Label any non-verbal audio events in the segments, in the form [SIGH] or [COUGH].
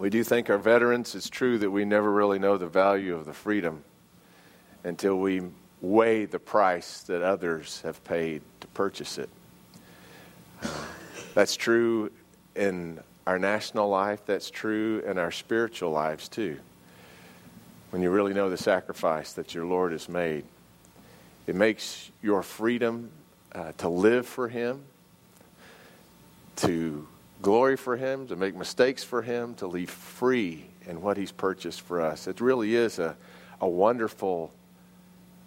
We do thank our veterans. It's true that we never really know the value of the freedom until we weigh the price that others have paid to purchase it. That's true in our national life, that's true in our spiritual lives too. When you really know the sacrifice that your Lord has made, it makes your freedom uh, to live for Him, to glory for Him, to make mistakes for Him, to leave free in what He's purchased for us. It really is a, a wonderful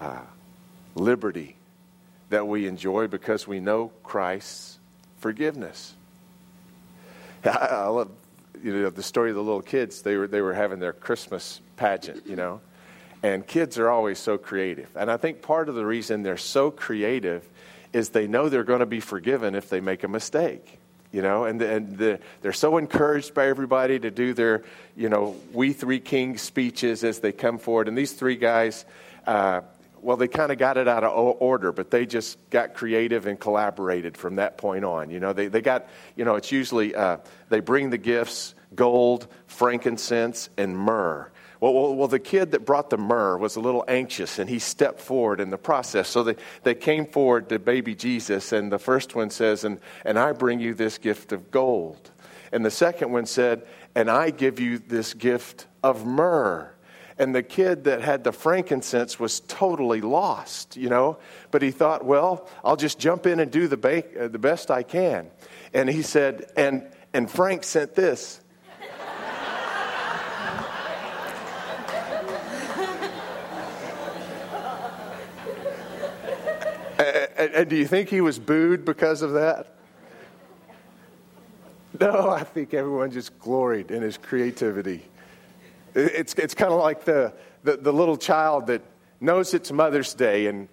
uh, liberty that we enjoy because we know Christ's forgiveness. [LAUGHS] I, I love you know the story of the little kids. They were they were having their Christmas pageant, you know, and kids are always so creative. And I think part of the reason they're so creative is they know they're going to be forgiven if they make a mistake you know and, and the, they're so encouraged by everybody to do their you know we three kings speeches as they come forward and these three guys uh, well, they kind of got it out of order, but they just got creative and collaborated from that point on. You know, they, they got, you know, it's usually uh, they bring the gifts gold, frankincense, and myrrh. Well, well, well, the kid that brought the myrrh was a little anxious and he stepped forward in the process. So they, they came forward to baby Jesus, and the first one says, and, and I bring you this gift of gold. And the second one said, and I give you this gift of myrrh. And the kid that had the frankincense was totally lost, you know. But he thought, well, I'll just jump in and do the, ba- the best I can. And he said, and, and Frank sent this. [LAUGHS] and, and do you think he was booed because of that? No, I think everyone just gloried in his creativity. It's, it's kind of like the, the, the, little child that knows it's Mother's Day and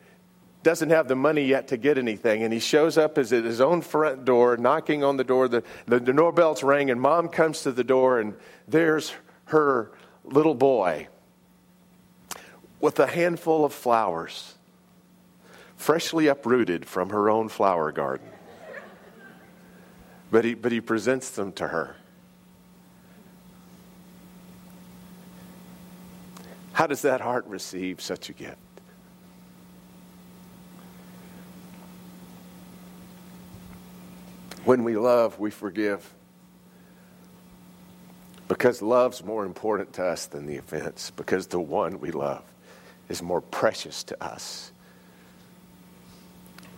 doesn't have the money yet to get anything. And he shows up at his own front door, knocking on the door. The, the, the doorbell's ring, and mom comes to the door, and there's her little boy with a handful of flowers, freshly uprooted from her own flower garden. But he, but he presents them to her. How does that heart receive such a gift? When we love, we forgive. Because love's more important to us than the offense. Because the one we love is more precious to us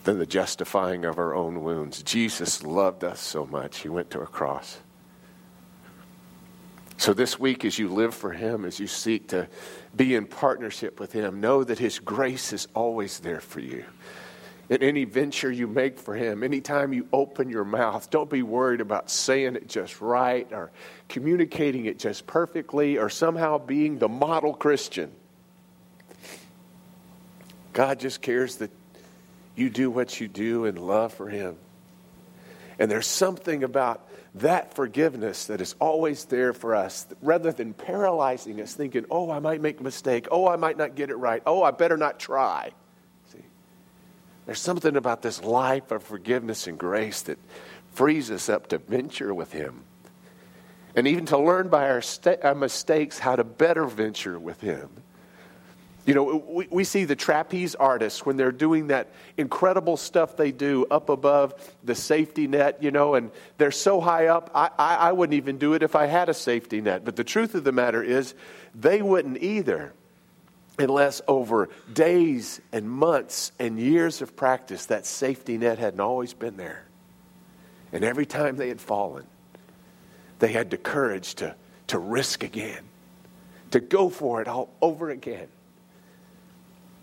than the justifying of our own wounds. Jesus loved us so much, he went to a cross. So, this week, as you live for Him, as you seek to be in partnership with Him, know that His grace is always there for you. In any venture you make for Him, anytime you open your mouth, don't be worried about saying it just right or communicating it just perfectly or somehow being the model Christian. God just cares that you do what you do in love for Him. And there's something about that forgiveness that is always there for us, rather than paralyzing us, thinking, oh, I might make a mistake. Oh, I might not get it right. Oh, I better not try. See, there's something about this life of forgiveness and grace that frees us up to venture with Him. And even to learn by our, st- our mistakes how to better venture with Him. You know, we, we see the trapeze artists when they're doing that incredible stuff they do up above the safety net, you know, and they're so high up, I, I, I wouldn't even do it if I had a safety net. But the truth of the matter is, they wouldn't either unless over days and months and years of practice, that safety net hadn't always been there. And every time they had fallen, they had the courage to, to risk again, to go for it all over again.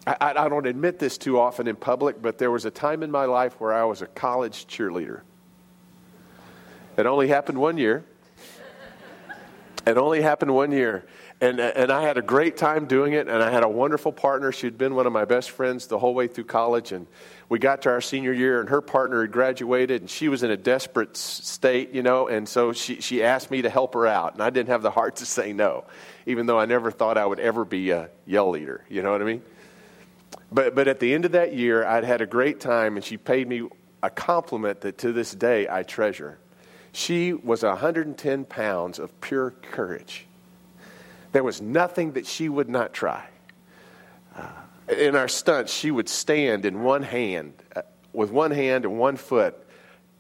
I, I, don't admit this too often in public, but there was a time in my life where I was a college cheerleader. It only happened one year. It only happened one year. And, and I had a great time doing it, and I had a wonderful partner. She'd been one of my best friends the whole way through college. And we got to our senior year, and her partner had graduated, and she was in a desperate state, you know, and so she, she asked me to help her out. And I didn't have the heart to say no, even though I never thought I would ever be a yell leader. You know what I mean? But, but at the end of that year, I'd had a great time, and she paid me a compliment that to this day I treasure. She was 110 pounds of pure courage. There was nothing that she would not try. Uh, in our stunts, she would stand in one hand, uh, with one hand and one foot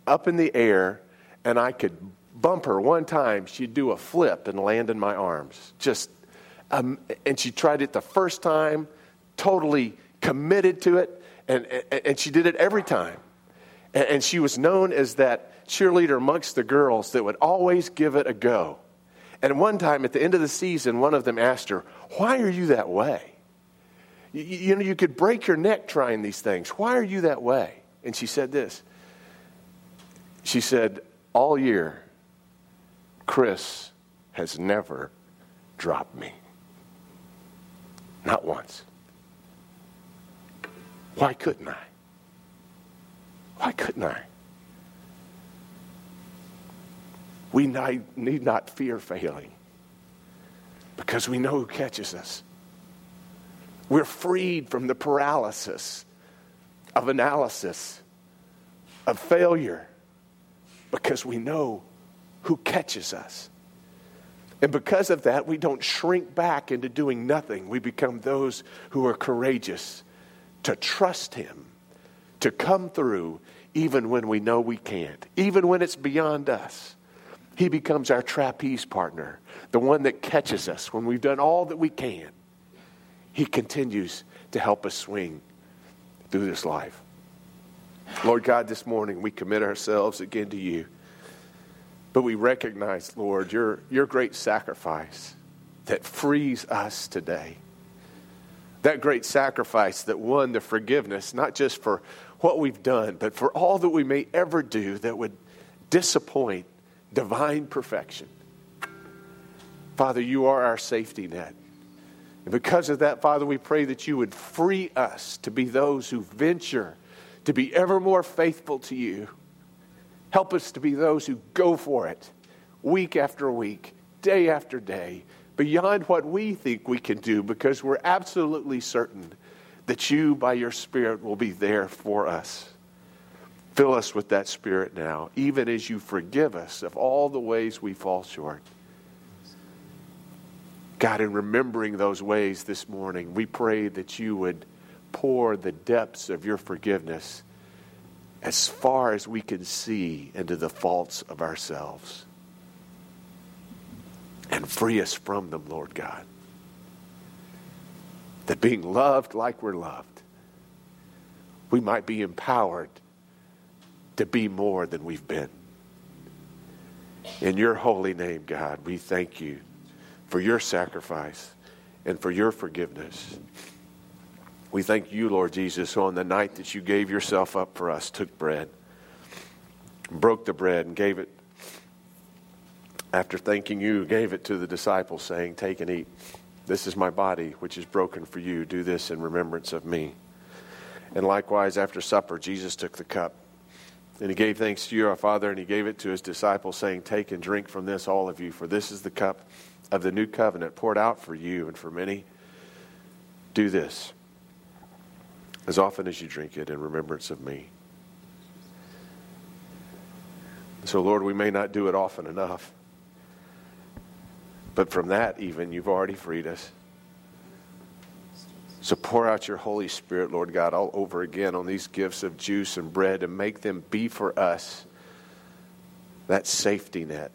up in the air, and I could bump her one time. She'd do a flip and land in my arms. Just, um, and she tried it the first time, totally committed to it, and, and she did it every time. And, and she was known as that cheerleader amongst the girls that would always give it a go. And one time at the end of the season, one of them asked her, Why are you that way? You, you know, you could break your neck trying these things. Why are you that way? And she said this. She said, All year, Chris has never dropped me. Not once. Why couldn't I? Why couldn't I? We need not fear failing because we know who catches us. We're freed from the paralysis of analysis, of failure, because we know who catches us. And because of that, we don't shrink back into doing nothing. We become those who are courageous to trust Him, to come through even when we know we can't, even when it's beyond us. He becomes our trapeze partner, the one that catches us when we've done all that we can. He continues to help us swing through this life. Lord God, this morning we commit ourselves again to you. But we recognize, Lord, your, your great sacrifice that frees us today. That great sacrifice that won the forgiveness, not just for what we've done, but for all that we may ever do that would disappoint divine perfection. Father, you are our safety net. And because of that, Father, we pray that you would free us to be those who venture to be ever more faithful to you. Help us to be those who go for it week after week, day after day, beyond what we think we can do, because we're absolutely certain that you, by your Spirit, will be there for us. Fill us with that Spirit now, even as you forgive us of all the ways we fall short. God, in remembering those ways this morning, we pray that you would pour the depths of your forgiveness as far as we can see into the faults of ourselves and free us from them, Lord God. That being loved like we're loved, we might be empowered to be more than we've been. In your holy name, God, we thank you for your sacrifice and for your forgiveness. We thank you, Lord Jesus, on the night that you gave yourself up for us, took bread, broke the bread, and gave it. After thanking you, gave it to the disciples, saying, Take and eat. This is my body, which is broken for you. Do this in remembrance of me. And likewise, after supper, Jesus took the cup. And he gave thanks to you, our Father, and he gave it to his disciples, saying, Take and drink from this, all of you, for this is the cup of the new covenant poured out for you and for many. Do this as often as you drink it in remembrance of me. So, Lord, we may not do it often enough. But from that, even, you've already freed us. So pour out your Holy Spirit, Lord God, all over again on these gifts of juice and bread and make them be for us that safety net.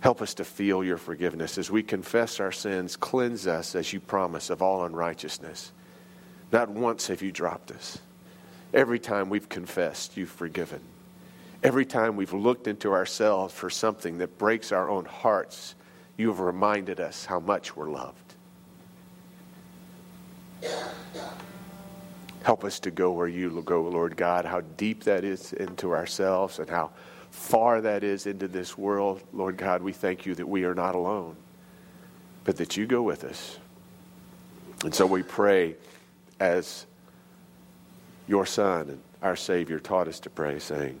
Help us to feel your forgiveness. As we confess our sins, cleanse us as you promise of all unrighteousness. Not once have you dropped us. Every time we've confessed, you've forgiven. Every time we've looked into ourselves for something that breaks our own hearts, you have reminded us how much we're loved. Help us to go where you go, Lord God, how deep that is into ourselves and how far that is into this world. Lord God, we thank you that we are not alone, but that you go with us. And so we pray as your Son and our Savior taught us to pray, saying,